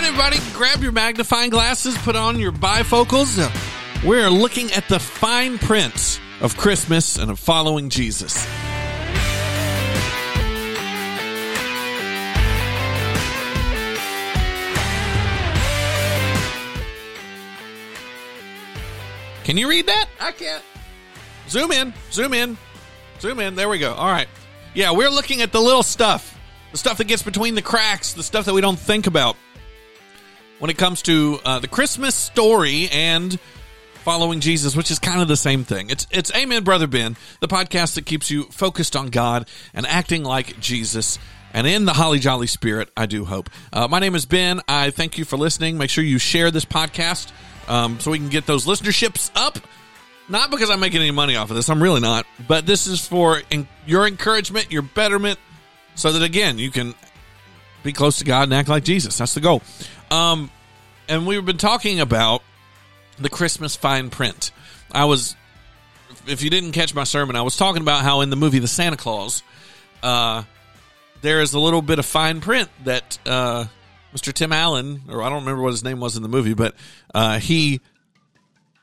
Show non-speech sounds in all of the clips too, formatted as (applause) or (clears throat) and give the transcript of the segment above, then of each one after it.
right, everybody, grab your magnifying glasses, put on your bifocals. We're looking at the fine print of Christmas and of following Jesus. Can you read that? I can't. Zoom in, zoom in, zoom in. There we go. All right. Yeah, we're looking at the little stuff, the stuff that gets between the cracks, the stuff that we don't think about when it comes to uh, the Christmas story and following Jesus, which is kind of the same thing. It's it's Amen, Brother Ben, the podcast that keeps you focused on God and acting like Jesus. And in the holly jolly spirit, I do hope. Uh, my name is Ben. I thank you for listening. Make sure you share this podcast um, so we can get those listenerships up. Not because I'm making any money off of this, I'm really not. But this is for in- your encouragement, your betterment, so that again you can be close to God and act like Jesus. That's the goal. Um, and we've been talking about the Christmas fine print. I was, if you didn't catch my sermon, I was talking about how in the movie The Santa Claus, uh, there is a little bit of fine print that uh, Mr. Tim Allen, or I don't remember what his name was in the movie, but uh, he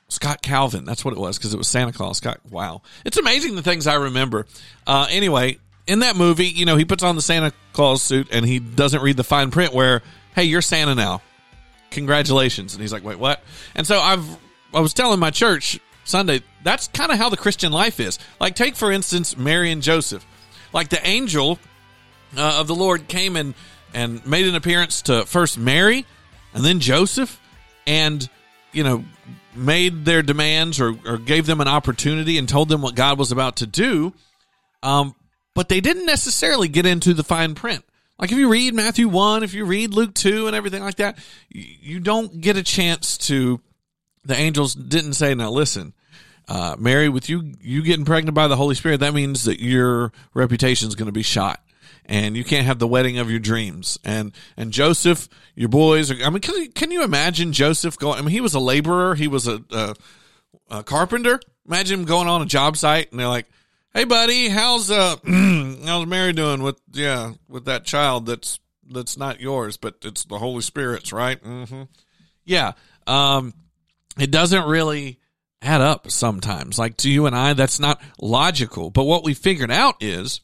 Scott Calvin. That's what it was because it was Santa Claus. Scott. Wow, it's amazing the things I remember. Uh, anyway, in that movie, you know, he puts on the Santa Claus suit and he doesn't read the fine print where, "Hey, you're Santa now. Congratulations." And he's like, "Wait, what?" And so I've I was telling my church Sunday that's kind of how the Christian life is. Like, take for instance Mary and Joseph. Like the angel uh, of the Lord came and and made an appearance to first Mary and then Joseph, and you know made their demands or, or gave them an opportunity and told them what God was about to do. Um, but they didn't necessarily get into the fine print. Like if you read Matthew 1, if you read Luke 2 and everything like that, you, don't get a chance to, the angels didn't say, now listen, uh, Mary, with you, you getting pregnant by the Holy Spirit, that means that your reputation is going to be shot and you can't have the wedding of your dreams. And and Joseph, your boys are. I mean, can you, can you imagine Joseph going? I mean, he was a laborer. He was a, a, a carpenter. Imagine him going on a job site, and they're like, "Hey, buddy, how's uh (clears throat) how's Mary doing with yeah with that child that's that's not yours, but it's the Holy Spirit's, right? Mm-hmm. Yeah. Um, it doesn't really add up sometimes. Like to you and I, that's not logical. But what we figured out is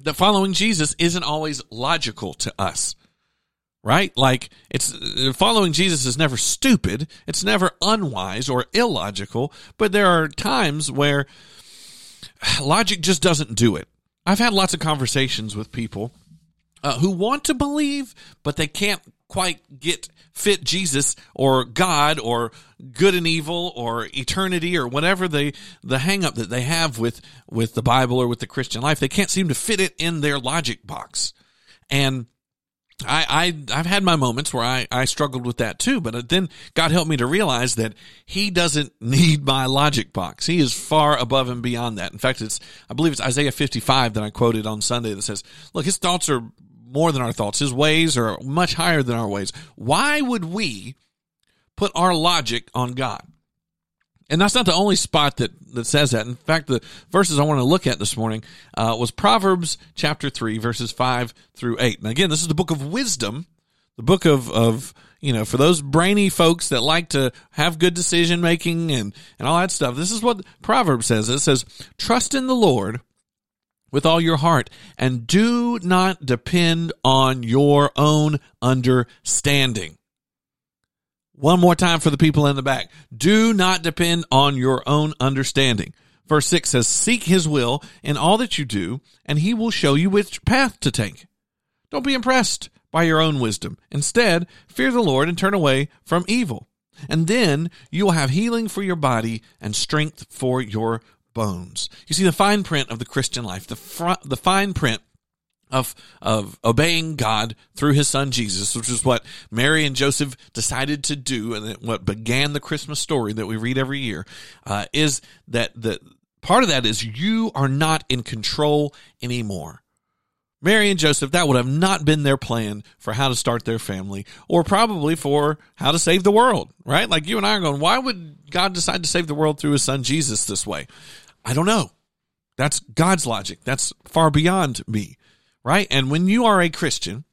that following Jesus isn't always logical to us. Right? Like it's following Jesus is never stupid. It's never unwise or illogical, but there are times where logic just doesn't do it. I've had lots of conversations with people uh, who want to believe, but they can't quite get fit Jesus or God or good and evil or eternity or whatever the the hang up that they have with with the Bible or with the Christian life. They can't seem to fit it in their logic box. And I, I I've had my moments where I, I struggled with that too, but then God helped me to realize that He doesn't (laughs) need my logic box. He is far above and beyond that. In fact, it's I believe it's Isaiah 55 that I quoted on Sunday that says, "Look, His thoughts are more than our thoughts. His ways are much higher than our ways. Why would we put our logic on God? And that's not the only spot that, that says that. In fact, the verses I want to look at this morning uh, was Proverbs chapter 3, verses 5 through 8. And again, this is the book of wisdom, the book of, of you know, for those brainy folks that like to have good decision making and, and all that stuff. This is what Proverbs says. It says, Trust in the Lord with all your heart and do not depend on your own understanding. One more time for the people in the back. Do not depend on your own understanding. Verse 6 says, Seek his will in all that you do, and he will show you which path to take. Don't be impressed by your own wisdom. Instead, fear the Lord and turn away from evil. And then you will have healing for your body and strength for your bones. You see the fine print of the Christian life, the fr- the fine print of of obeying God through His Son Jesus, which is what Mary and Joseph decided to do, and what began the Christmas story that we read every year, uh, is that the part of that is you are not in control anymore. Mary and Joseph, that would have not been their plan for how to start their family or probably for how to save the world, right? Like you and I are going, why would God decide to save the world through his son Jesus this way? I don't know. That's God's logic. That's far beyond me, right? And when you are a Christian,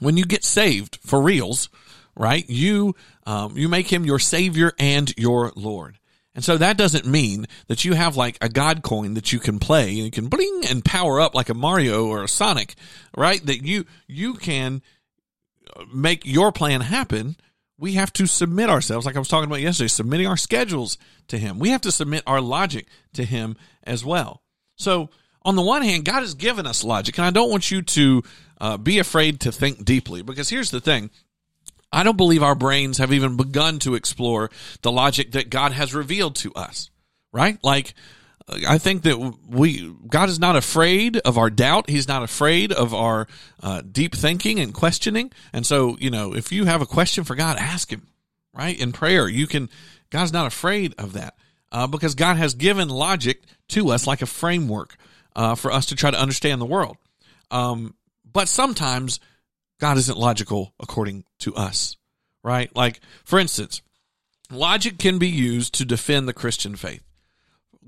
when you get saved for reals, right? You um, you make him your savior and your Lord. And so that doesn't mean that you have like a God coin that you can play and you can bling and power up like a Mario or a Sonic, right? That you you can make your plan happen. We have to submit ourselves, like I was talking about yesterday, submitting our schedules to Him. We have to submit our logic to Him as well. So, on the one hand, God has given us logic, and I don't want you to uh, be afraid to think deeply because here's the thing I don't believe our brains have even begun to explore the logic that God has revealed to us, right? Like, I think that we, God is not afraid of our doubt. He's not afraid of our uh, deep thinking and questioning. And so, you know, if you have a question for God, ask Him, right? In prayer, you can, God's not afraid of that uh, because God has given logic to us like a framework uh, for us to try to understand the world. Um, but sometimes God isn't logical according to us, right? Like, for instance, logic can be used to defend the Christian faith.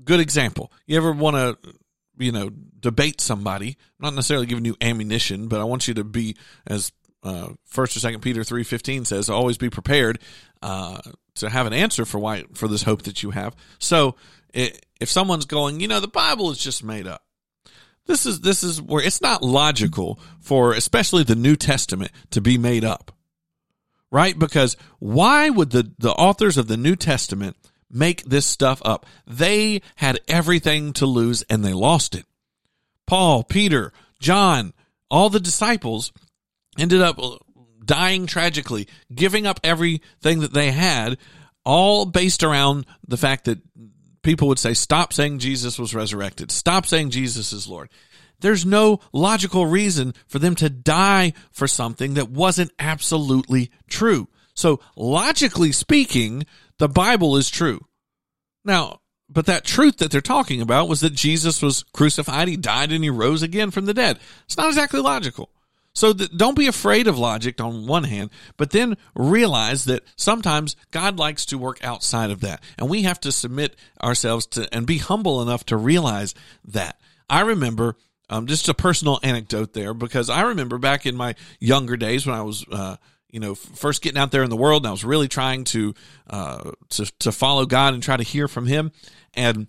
Good example. You ever want to, you know, debate somebody? Not necessarily giving you ammunition, but I want you to be as uh, First or Second Peter three fifteen says, always be prepared uh, to have an answer for why for this hope that you have. So, it, if someone's going, you know, the Bible is just made up, this is this is where it's not logical for especially the New Testament to be made up. Right? Because why would the, the authors of the New Testament make this stuff up? They had everything to lose and they lost it. Paul, Peter, John, all the disciples ended up dying tragically, giving up everything that they had, all based around the fact that people would say, stop saying Jesus was resurrected. Stop saying Jesus is Lord. There's no logical reason for them to die for something that wasn't absolutely true. So logically speaking, the Bible is true. Now, but that truth that they're talking about was that Jesus was crucified, he died, and he rose again from the dead. It's not exactly logical. So th- don't be afraid of logic on one hand, but then realize that sometimes God likes to work outside of that. And we have to submit ourselves to and be humble enough to realize that. I remember um, just a personal anecdote there because I remember back in my younger days when I was, uh, you know, first getting out there in the world and I was really trying to, uh, to, to follow God and try to hear from Him. And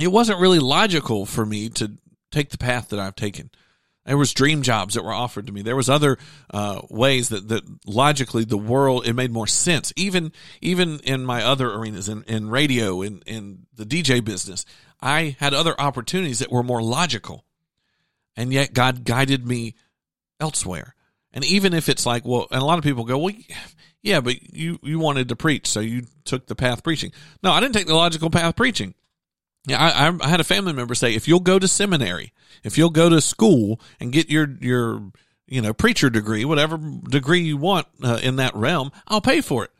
it wasn't really logical for me to take the path that I've taken. There was dream jobs that were offered to me. There was other uh, ways that, that logically the world it made more sense. Even even in my other arenas, in, in radio, in in the DJ business, I had other opportunities that were more logical, and yet God guided me elsewhere. And even if it's like, well, and a lot of people go, well, yeah, but you you wanted to preach, so you took the path preaching. No, I didn't take the logical path preaching. Yeah, I, I had a family member say, if you'll go to seminary, if you'll go to school and get your your you know preacher degree, whatever degree you want uh, in that realm, I'll pay for it.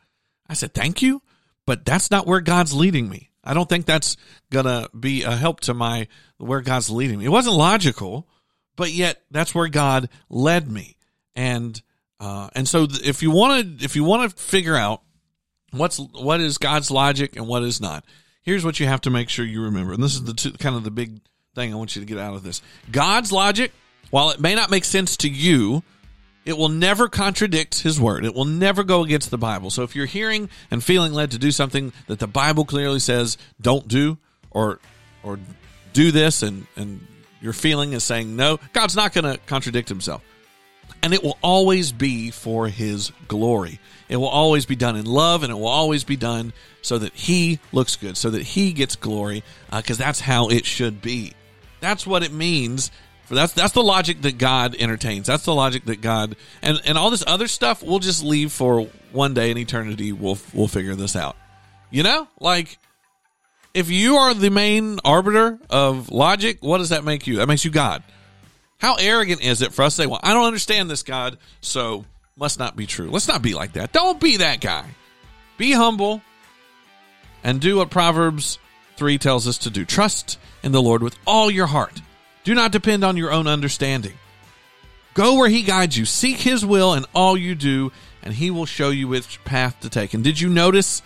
I said, thank you, but that's not where God's leading me. I don't think that's gonna be a help to my where God's leading me. It wasn't logical, but yet that's where God led me, and uh, and so if you want to if you want to figure out what's what is God's logic and what is not here's what you have to make sure you remember. And this is the two, kind of the big thing I want you to get out of this. God's logic, while it may not make sense to you, it will never contradict his word. It will never go against the Bible. So if you're hearing and feeling led to do something that the Bible clearly says don't do or or do this and and your feeling is saying no, God's not going to contradict himself. And it will always be for his glory. It will always be done in love and it will always be done so that he looks good, so that he gets glory, because uh, that's how it should be. That's what it means. For that's that's the logic that God entertains. That's the logic that God and and all this other stuff we'll just leave for one day in eternity. We'll we'll figure this out. You know, like if you are the main arbiter of logic, what does that make you? That makes you God. How arrogant is it for us to say, "Well, I don't understand this God, so must not be true." Let's not be like that. Don't be that guy. Be humble and do what Proverbs 3 tells us to do. Trust in the Lord with all your heart. Do not depend on your own understanding. Go where He guides you. Seek His will in all you do, and He will show you which path to take. And did you notice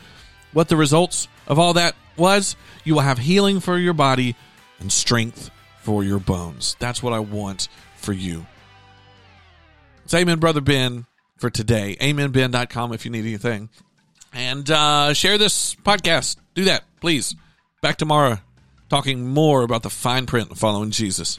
what the results of all that was? You will have healing for your body and strength for your bones. That's what I want for you. It's Amen Brother Ben for today. AmenBen.com if you need anything. And uh, share this podcast. Do that, please. Back tomorrow talking more about the fine print of following Jesus.